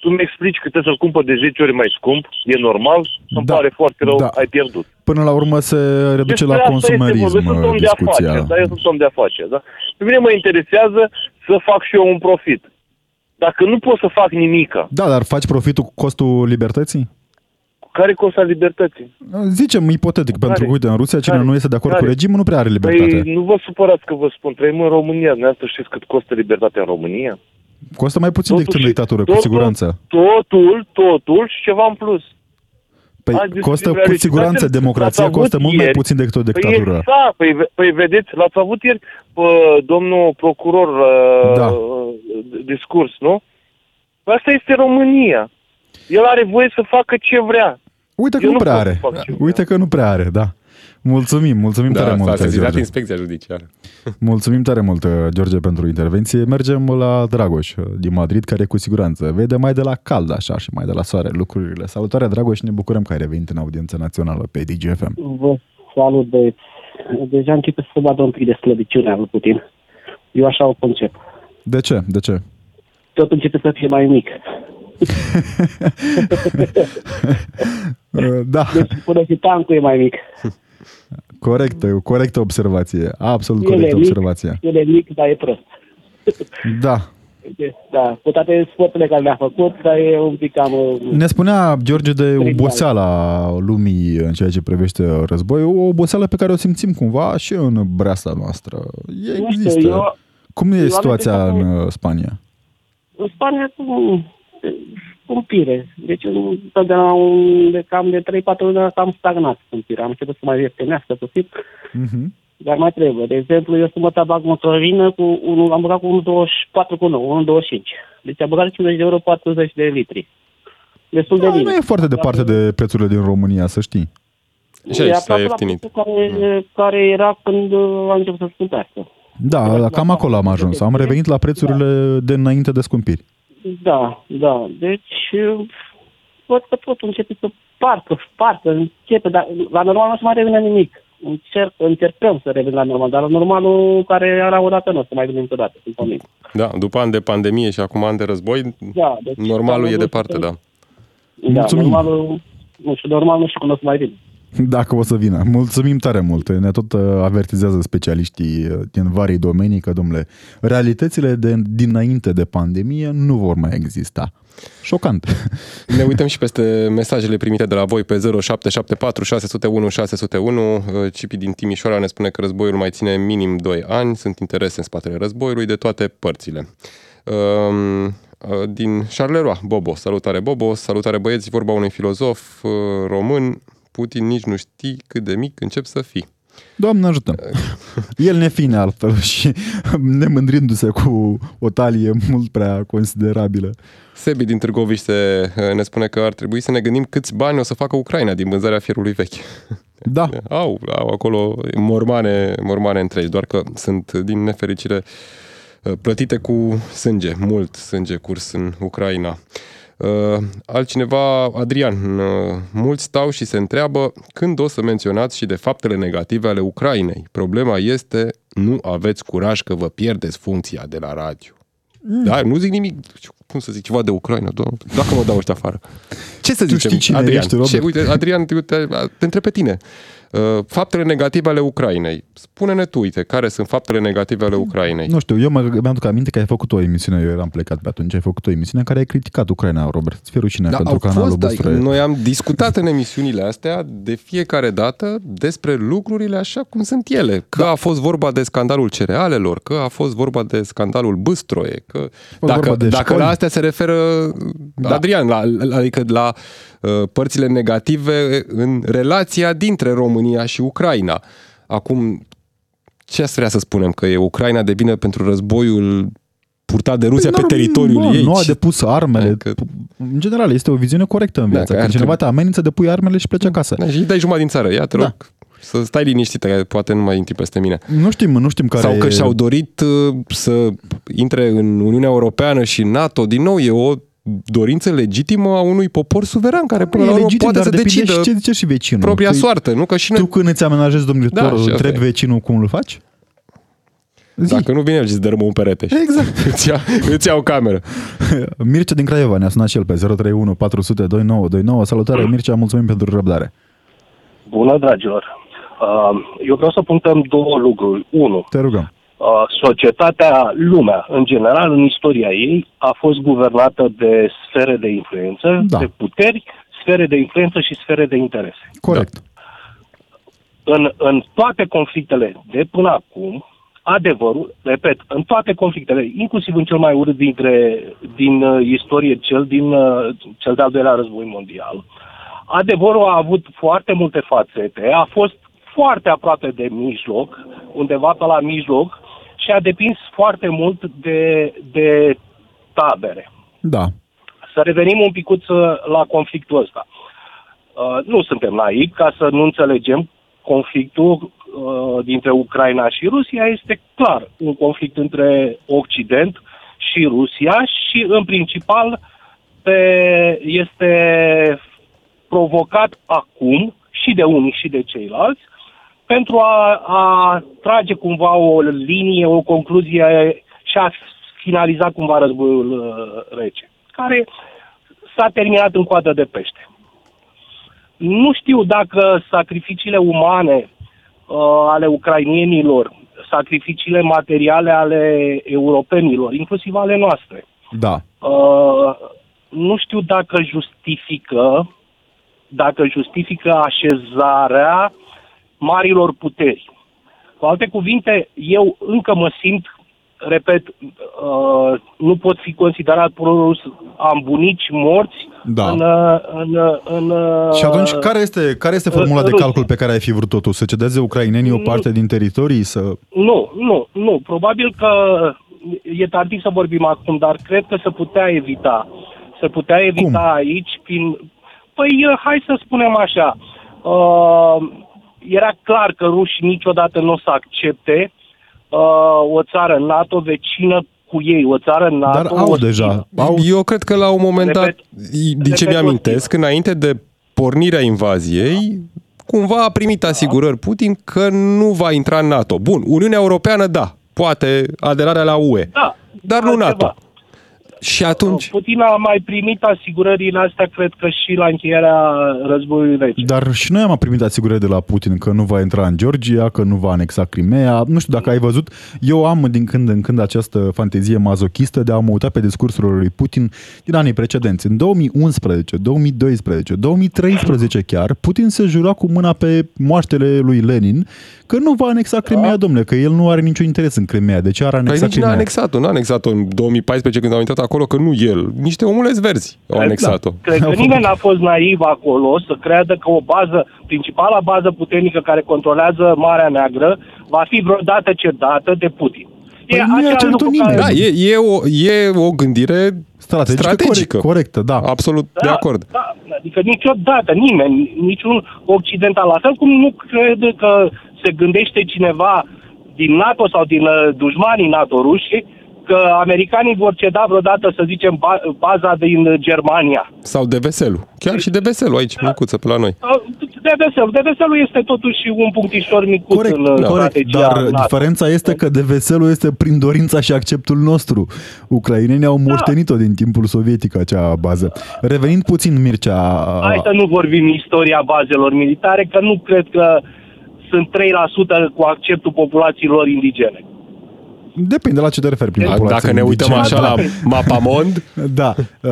Speaker 5: tu mi explici că trebuie să-l cumpăr de 10 ori mai scump, e normal, îmi
Speaker 2: Da.
Speaker 5: pare foarte rău,
Speaker 2: Da.
Speaker 5: ai pierdut.
Speaker 2: Până la urmă se reduce la
Speaker 5: Despre asta este vorba.
Speaker 2: consumerism
Speaker 5: Eu sunt om de
Speaker 2: discuția.
Speaker 5: afaceri, da? Eu sunt om de afaceri, da? Pe mine mă interesează să fac și eu un profit. Dacă nu pot să fac nimica,
Speaker 2: Da, dar faci profitul cu costul libertății?
Speaker 5: care costă libertății?
Speaker 2: Zicem ipotetic,
Speaker 5: Care?
Speaker 2: pentru că, uite, în Rusia cine
Speaker 5: Care?
Speaker 2: nu este de acord
Speaker 5: Care?
Speaker 2: cu regimul nu prea are libertate.
Speaker 5: Păi nu vă supărați că vă spun, trăim în România, dumneavoastră știți cât costă libertatea în România?
Speaker 2: Costă mai puțin decât în
Speaker 5: Totuși,
Speaker 2: dictatură, cu
Speaker 5: totul-
Speaker 2: siguranță.
Speaker 5: Totul, totul și ceva în plus.
Speaker 2: Păi
Speaker 5: Azi
Speaker 2: costă cu
Speaker 5: discriminare.
Speaker 2: siguranță,
Speaker 5: Dați-mi-
Speaker 2: democrația
Speaker 5: l-ați
Speaker 2: costă
Speaker 5: avut
Speaker 2: mult mai
Speaker 5: ieri.
Speaker 2: puțin decât o
Speaker 5: Păi
Speaker 2: dictatură.
Speaker 5: exact, păi, ve- păi vedeți, l-ați avut ieri pe domnul procuror uh,
Speaker 2: Da.
Speaker 5: discurs, nu? Păi Asta este România. El are voie să facă ce vrea.
Speaker 2: Uite că
Speaker 5: Eu
Speaker 2: nu
Speaker 5: nu
Speaker 2: prea
Speaker 5: pot să
Speaker 2: are.
Speaker 5: fac ce
Speaker 2: Uite că nu prea are, da. Mulțumim, mulțumim
Speaker 3: Da,
Speaker 2: tare
Speaker 3: s-a
Speaker 2: mult,
Speaker 3: sesizat
Speaker 2: George.
Speaker 3: inspecția judiciară. [LAUGHS]
Speaker 2: Mulțumim tare mult, George, pentru intervenție. Mergem la Dragoș din Madrid, care cu siguranță vede mai de la cald așa și mai de la soare lucrurile. Salutare, Dragoș, ne bucurăm că ai revenit în audiența națională pe DGFM.
Speaker 6: Vă salut, băieți. Deja începe să se vadă un pic de slăbiciunea lui Putin. Eu așa o concep.
Speaker 2: De ce? De ce?
Speaker 6: Tot începe să fie mai mic.
Speaker 2: Uh, [LAUGHS] [LAUGHS] Da,
Speaker 6: Deci până și tancul e mai mic.
Speaker 2: Corectă, corectă observație. Absolut
Speaker 6: El e
Speaker 2: corectă
Speaker 6: mic,
Speaker 2: observație.
Speaker 6: El e mic, dar e prost. [LAUGHS]
Speaker 2: Da.
Speaker 6: Deci, Da, cu toate sporturile care le-a făcut, dar e un pic cam... uh,
Speaker 2: Ne spunea George de
Speaker 6: Criminal.
Speaker 2: oboseala lumii în ceea ce privește războiul, o oboseală pe care o simțim cumva și în breasa noastră. E,
Speaker 6: Nu
Speaker 2: există.
Speaker 6: știu, eu,
Speaker 2: Cum e
Speaker 6: eu am
Speaker 2: situația în
Speaker 6: impresia
Speaker 2: uh, Spania?
Speaker 6: în Spania cu scumpire. Deci un- de la un, de cam de 3-4 luni am stagnat scumpirea. Am început să mai ieftinească puțin.
Speaker 2: Mhm.
Speaker 6: Dar mai trebuie. De exemplu, eu sâmbătă bag motorină cu unul, am băgat cu 1,24 cu 9, 1,25. Deci am băgat 50 de euro 40 de litri. Destul de
Speaker 2: Da,
Speaker 6: bine.
Speaker 2: nu e foarte departe de prețurile din România, să știi.
Speaker 3: Și aici
Speaker 6: E
Speaker 3: s-a
Speaker 6: aproape la
Speaker 3: ieftinit.
Speaker 6: prețul Care, care era când uh, a început să scumpească.
Speaker 2: Da, cam acolo am ajuns. Am revenit la prețurile de înainte de scumpiri.
Speaker 6: Da, da. Deci, uh, văd că totul începe să parcă, parcă, începe, dar la normal nu se mai revine nimic. Încerc, încercăm să revenim la normal, dar la normalul care era odată nu o să mai venim niciodată, sunt convins.
Speaker 3: Da, după ani de pandemie și acum ani de război,
Speaker 6: Da, deci,
Speaker 3: normalul e
Speaker 6: nu
Speaker 3: departe,
Speaker 6: știu-
Speaker 3: da.
Speaker 6: Da,
Speaker 2: Mulțumim.
Speaker 6: normalul, nu știu, normal nu știu când o să mai vin.
Speaker 2: Dacă o să vină. Mulțumim tare mult. Ne tot uh, avertizează specialiștii uh, din varii domenii că, domnule, realitățile de dinainte de pandemie nu vor mai exista. Șocant. [LAUGHS]
Speaker 3: Ne uităm și peste mesajele primite de la voi pe 0774 601 601. Cipi din Timișoara ne spune că războiul mai ține minim 2 ani, sunt interese în spatele războiului de toate părțile. Um, uh, Din Charleroi, Bobo. Salutare, Bobo. Salutare, băieți. Vorba unui filozof uh, român. Putin nici nu știi cât de mic încep să fii.
Speaker 2: Doamne ajută! [LAUGHS] El nefiind altfel și [LAUGHS] nemândrindu-se cu o talie mult prea considerabilă.
Speaker 3: Sebi din Târgoviște se, ne spune că ar trebui să ne gândim câți bani o să facă Ucraina din vânzarea fierului vechi. [LAUGHS]
Speaker 2: Da,
Speaker 3: Au, au acolo mormane, mormane întregi, doar că sunt din nefericire plătite cu sânge, mult sânge curs în Ucraina. Uh, altcineva, Adrian, uh, mulți stau și se întreabă când o să menționați și de faptele negative ale Ucrainei. Problema este, nu aveți curaj că vă pierdeți funcția de la radio. Mm. Da, nu zic nimic, cum să zic, ceva de Ucraina, doamne, dacă mă dau ăștia afară. Ce să
Speaker 2: Tu
Speaker 3: zicem,
Speaker 2: știi cine
Speaker 3: Adrian?
Speaker 2: ești, Robert?
Speaker 3: ce, uite, Adrian, te, te, te întreb pe tine. Uh, faptele negative ale Ucrainei. Spune-ne tu, uite, care sunt faptele negative ale Ucrainei?
Speaker 2: nu știu, eu mă, mi-aduc aminte că ai făcut o emisiune, eu eram plecat pe atunci, ai făcut o emisiune în care ai criticat Ucraina, Robert. Îți fie rușine pentru
Speaker 3: Da, au
Speaker 2: canalul
Speaker 3: fost, dar
Speaker 2: vostru.
Speaker 3: noi am discutat în emisiunile astea de fiecare dată despre lucrurile așa cum sunt ele. Că
Speaker 2: Da.
Speaker 3: a fost vorba de scandalul cerealelor, că a fost vorba de scandalul Băstroie, că
Speaker 2: vorba
Speaker 3: dacă,
Speaker 2: de
Speaker 3: dacă
Speaker 2: școli.
Speaker 3: la astea se referă
Speaker 2: Da.
Speaker 3: Adrian, la, la- adică la uh, părțile negative în relația dintre România și Ucraina. Acum, ce ați vrea să spunem? Că e Ucraina de vină pentru războiul purtat de Rusia pe
Speaker 2: Nu,
Speaker 3: teritoriul
Speaker 2: nu,
Speaker 3: ei?
Speaker 2: Nu a
Speaker 3: Ce-
Speaker 2: depus armele.
Speaker 3: Că-
Speaker 2: În general, este o viziune corectă în
Speaker 3: Da,
Speaker 2: viață.
Speaker 3: că ar
Speaker 2: Când cineva
Speaker 3: trebui-
Speaker 2: te amenință, depui armele și pleci acasă.
Speaker 3: Da, și îi dai jumătate din țară. Ia, te rog.
Speaker 2: Da.
Speaker 3: să stai liniștită, că poate nu mai intri peste mine.
Speaker 2: Nu știm, nu știm care
Speaker 3: Sau că
Speaker 2: e...
Speaker 3: și-au dorit uh, să intre în Uniunea Europeană și NATO. Din nou, e o dorință legitimă a unui popor suveran care până
Speaker 2: E
Speaker 3: la urmă
Speaker 2: legitim,
Speaker 3: poate
Speaker 2: dar
Speaker 3: să
Speaker 2: depinde
Speaker 3: decidă
Speaker 2: și ce zice și vecinul.
Speaker 3: propria
Speaker 2: Tu-
Speaker 3: soartă. Nu? Că și noi,
Speaker 2: Tu când îți amenajezi, domnule
Speaker 3: Da,
Speaker 2: Victor,
Speaker 3: și asta
Speaker 2: întrebi
Speaker 3: e.
Speaker 2: vecinul cum îl faci? Zi.
Speaker 3: dacă nu vine el și îți dărâmă un perete.
Speaker 2: Exact. [LAUGHS]
Speaker 3: îți, ia, îți ia o cameră. [LAUGHS]
Speaker 2: Mircea din Craiova ne-a sunat și el pe 031 400 2929. Salutare, Mircea, mulțumim pentru răbdare.
Speaker 7: Bună, dragilor! Uh, Eu vreau să punctăm două lucruri. Unu,
Speaker 2: Te rugăm.
Speaker 7: Uh, societatea, lumea, în general, în istoria ei, a fost guvernată de sfere de influență,
Speaker 2: Da.
Speaker 7: de puteri, sfere de influență și sfere de interese.
Speaker 2: Corect.
Speaker 7: În, în toate conflictele de până acum, adevărul, repet, în toate conflictele, inclusiv în cel mai urât dintre, din uh, istorie, cel, din, uh, cel de-al doilea război mondial, adevărul a avut foarte multe fațete, a fost foarte aproape de mijloc, undeva pe la mijloc, și a depins foarte mult de, de tabere.
Speaker 2: Da.
Speaker 7: Să revenim un picuț uh, la conflictul ăsta. Uh, nu suntem naivi ca să nu înțelegem conflictul uh, dintre Ucraina și Rusia este clar un conflict între Occident și Rusia și în principal pe, este provocat acum și de unii și de ceilalți pentru a, a trage cumva o linie, o concluzie și a finaliza cumva războiul uh, rece, care s-a terminat în coadă de pește. Nu știu dacă sacrificiile umane uh, ale ucrainienilor, sacrificiile materiale ale europenilor, inclusiv ale noastre,
Speaker 2: Da.
Speaker 7: uh, nu știu dacă justifică dacă justifică așezarea marilor puteri. Cu alte cuvinte, eu încă mă simt, repet, uh, nu pot fi considerat prorus, am bunici morți
Speaker 2: Da.
Speaker 7: în, uh, în, uh, în, uh,
Speaker 2: Și atunci, care este, care este formula de
Speaker 7: Rusia.
Speaker 2: calcul pe care ai fi vrut tu? Să cedeze ucrainenii o parte din teritorii? Să...
Speaker 7: Nu, nu, nu. Probabil că e tardiv să vorbim acum, dar cred că se putea evita. Se putea evita
Speaker 2: Cum?
Speaker 7: aici prin... Păi, hai să spunem așa. Uh, era clar că rușii niciodată nu o să accepte uh, o țară NATO vecină cu ei, o țară NATO
Speaker 2: Dar au
Speaker 7: ostilă.
Speaker 2: deja. Au...
Speaker 3: Eu cred că la un moment dat,
Speaker 7: Repet-
Speaker 3: din ce
Speaker 7: repet
Speaker 3: mi-amintesc, înainte de pornirea invaziei, cumva a primit asigurări Putin că nu va intra în NATO. Bun, Uniunea Europeană, da, poate aderarea la UE,
Speaker 7: Da,
Speaker 3: dar nu
Speaker 7: altceva.
Speaker 3: NATO. Și atunci,
Speaker 7: Putin a mai primit asigurările astea, cred că și la încheierea războiului rece.
Speaker 2: Dar și noi am primit asigurări de la Putin că nu va intra în Georgia, că nu va anexa Crimea. Nu știu dacă ai văzut, eu am din când în când această fantezie mazochistă de a mă uita pe discursurile lui Putin din anii precedenți. În 2011, 2012, 2013 chiar, Putin se jura cu mâna pe moaștele lui Lenin că nu va anexa Crimea, domnule, că el nu are niciun interes în Crimea. De ce ar
Speaker 3: păi
Speaker 2: anexa
Speaker 3: nici n-a
Speaker 2: Crimea?
Speaker 3: anexat-o, n-a anexat-o în 2014 când au intrat acolo, că nu el, niște omuleți verzi au anexat-o.
Speaker 7: Cred că nimeni n-a fost naiv acolo să creadă că o bază, principala bază puternică care controlează Marea Neagră va fi vreodată cedată de Putin.
Speaker 2: Păi nu i-a
Speaker 7: același
Speaker 2: cerut
Speaker 7: lucru
Speaker 2: nimeni.
Speaker 7: care-
Speaker 3: Da, e, e, o, e o gândire
Speaker 2: Strategică,
Speaker 3: strategică.
Speaker 2: corect, corectă, da.
Speaker 3: Absolut
Speaker 7: Da,
Speaker 3: de acord.
Speaker 7: Da, adică niciodată nimeni, niciun occidental, la fel cum nu crede că se gândește cineva din NATO sau din uh, dușmanii NATO ruși că americanii vor ceda vreodată, să zicem, ba- baza din uh, Germania.
Speaker 3: Sau de veselu. Chiar și de veselu aici, micuță, pe la noi.
Speaker 7: Uh, De vesel, de veselul este totuși un punctișor micuț
Speaker 2: Corect,
Speaker 7: în uh,
Speaker 2: corect,
Speaker 7: strategia
Speaker 2: dar
Speaker 7: NATO.
Speaker 2: diferența este că de veselul este prin dorința și acceptul nostru. Ucrainenii au moștenit-o din timpul sovietic acea bază. Revenind puțin, Mircea,
Speaker 7: Hai să nu vorbim istoria bazelor militare, că nu cred că sunt 3% cu acceptul populațiilor indigene.
Speaker 2: depinde la ce te referi prin
Speaker 3: Da,
Speaker 2: populație
Speaker 3: Dacă ne uităm
Speaker 2: indigenă.
Speaker 3: așa la mapamond, [LAUGHS]
Speaker 2: Da. Uh,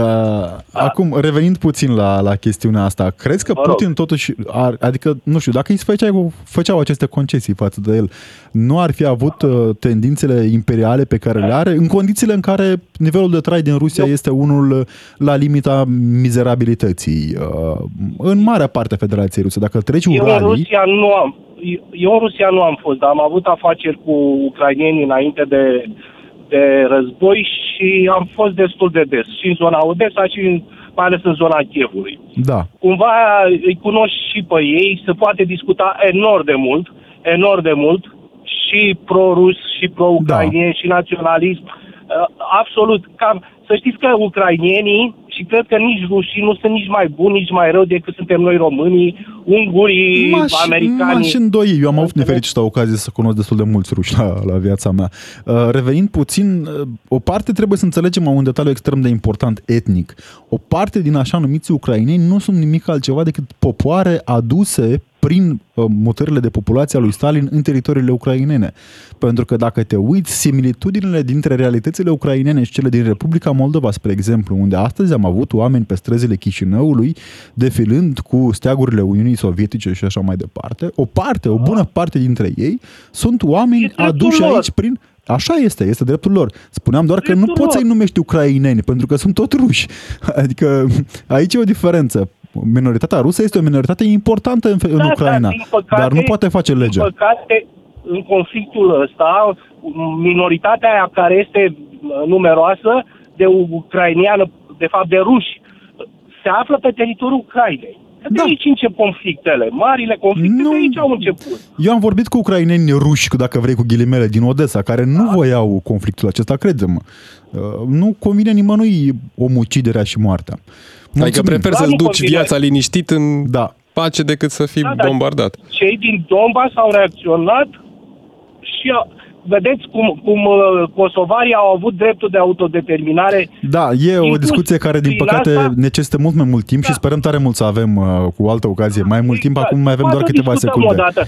Speaker 2: acum, revenind puțin la, la chestiunea asta, crezi că
Speaker 7: Mă rog.
Speaker 2: Putin totuși, ar, adică, nu știu, dacă îi făceau, făceau aceste concesii față de el, nu ar fi avut uh, tendințele imperiale pe care le are, în condițiile în care nivelul de trai din Rusia este unul uh, la limita mizerabilității. Uh, în marea parte a Federației Ruse, dacă treci
Speaker 7: Eu în
Speaker 2: Uralii,
Speaker 7: Rusia nu am, eu în Rusia nu am fost, dar am avut afaceri cu ucrainienii înainte de, de război și am fost destul de des, și în zona Odessa și în mai ales în zona Chievului.
Speaker 2: Da.
Speaker 7: Cumva îi cunosc și pe ei, se poate discuta enorm de mult, enorm de mult, și pro-rus, și pro-ucrainien, da. și naționalism. Uh, absolut. Cam, să știți că ucrainienii, și cred că nici rușii nu sunt nici mai buni, nici mai rău decât suntem noi românii, ungurii,
Speaker 2: M-aș,
Speaker 7: americanii.
Speaker 2: M-aș îndoi. Eu am avut nefericită ocazie să cunosc destul de mulți ruși la, la viața mea. Uh, revenind puțin, uh, o parte trebuie să înțelegem un detaliu extrem de important etnic. O parte din așa numiți ucraineni nu sunt nimic altceva decât popoare aduse prin uh, mutările de populație a lui Stalin în teritoriile ucrainene. Pentru că dacă te uiți, similitudinile dintre realitățile ucrainene și cele din Republica Moldova, spre exemplu, unde astăzi am avut oameni pe străzile Chișinăului defilând cu steagurile Uniunii Sovietice și așa mai departe, o parte, o bună parte dintre ei sunt oameni
Speaker 7: Este
Speaker 2: aduși
Speaker 7: dreptul lor.
Speaker 2: aici prin Așa este, este dreptul lor. Spuneam doar că nu
Speaker 7: Dreptul
Speaker 2: poți
Speaker 7: lor.
Speaker 2: să-i numești ucraineni, pentru că sunt tot ruși. [LAUGHS] Adică aici e o diferență. Minoritatea rusă este o minoritate importantă în, în
Speaker 7: Da,
Speaker 2: Ucraina,
Speaker 7: dar, din păcate-
Speaker 2: dar nu poate face legea.
Speaker 7: Din păcate, în conflictul ăsta, minoritatea aia care este uh, numeroasă de ucrainiană, de fapt de ruși, se află pe teritoriul Ucrainei. Că De
Speaker 2: Da.
Speaker 7: aici încep conflictele. Marile conflicte
Speaker 2: Nu.
Speaker 7: de aici au început.
Speaker 2: Eu am vorbit cu ucraineni ruși, cu- dacă vrei, cu ghilimele, din Odessa, care nu
Speaker 7: Da.
Speaker 2: voiau conflictul acesta, crede-mă. Uh, Nu convine nimănui omuciderea și moartea.
Speaker 3: Adică
Speaker 2: Mulțumim.
Speaker 3: prefer
Speaker 7: Da,
Speaker 3: să-ți
Speaker 7: nu
Speaker 3: duci
Speaker 7: convine.
Speaker 3: viața liniștit în
Speaker 2: Da.
Speaker 3: pace decât să fii
Speaker 7: Da, dar-
Speaker 3: bombardat.
Speaker 7: Cei din Donbass au reacționat și au, vedeți cum, cum uh, kosovarii au avut dreptul de autodeterminare
Speaker 2: Da, e o
Speaker 7: Inclus
Speaker 2: discuție care, din
Speaker 7: prin
Speaker 2: păcate,
Speaker 7: asta-
Speaker 2: necesită mult mai mult timp și
Speaker 7: Da.
Speaker 2: sperăm tare mult să avem uh, cu altă ocazie mai mult timp.
Speaker 7: Exact.
Speaker 2: Acum mai avem doar
Speaker 7: Poate
Speaker 2: câteva
Speaker 7: discutăm
Speaker 2: secunde.
Speaker 7: odată.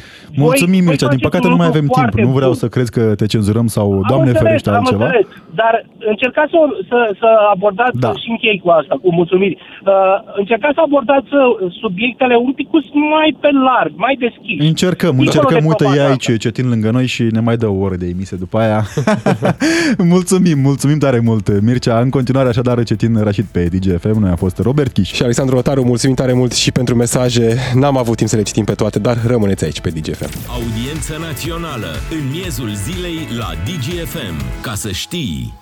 Speaker 2: Mulțumim,
Speaker 7: Voi-
Speaker 2: Mircea.
Speaker 7: voi
Speaker 2: Din păcate
Speaker 7: faceți
Speaker 2: nu mai
Speaker 7: un
Speaker 2: avem
Speaker 7: lucru
Speaker 2: timp.
Speaker 7: foarte
Speaker 2: Nu vreau
Speaker 7: bun.
Speaker 2: să crezi că te cenzurăm sau,
Speaker 7: Am
Speaker 2: Doamne
Speaker 7: înțeles,
Speaker 2: ferește,
Speaker 7: am
Speaker 2: altceva.
Speaker 7: înțeles. Dar încercați să, să, să abordați
Speaker 2: Da.
Speaker 7: da. și închei cu asta, cu mulțumiri. Uh, încercați să abordați uh, subiectele un pic mai pe larg, mai deschis.
Speaker 2: Încercăm,
Speaker 7: Dincolo
Speaker 2: încercăm.
Speaker 7: de
Speaker 2: Uite, e
Speaker 7: propaganda.
Speaker 2: aici Cetin lângă noi și ne mai dă o oră de emisie după aia. [LAUGHS] mulțumim, mulțumim tare mult, Mircea. În continuare, așadar, Cetin Rașit pe DGFM. Noi am fost Robert Chiș.
Speaker 3: Și Alexandru Rotaru, mulțumim tare mult și pentru mesaje. N-am avut timp să le citim pe toate, dar rămâneți aici pe DGFM.
Speaker 1: Audiență națională în miezul zilei la DGFM. Ca să știi...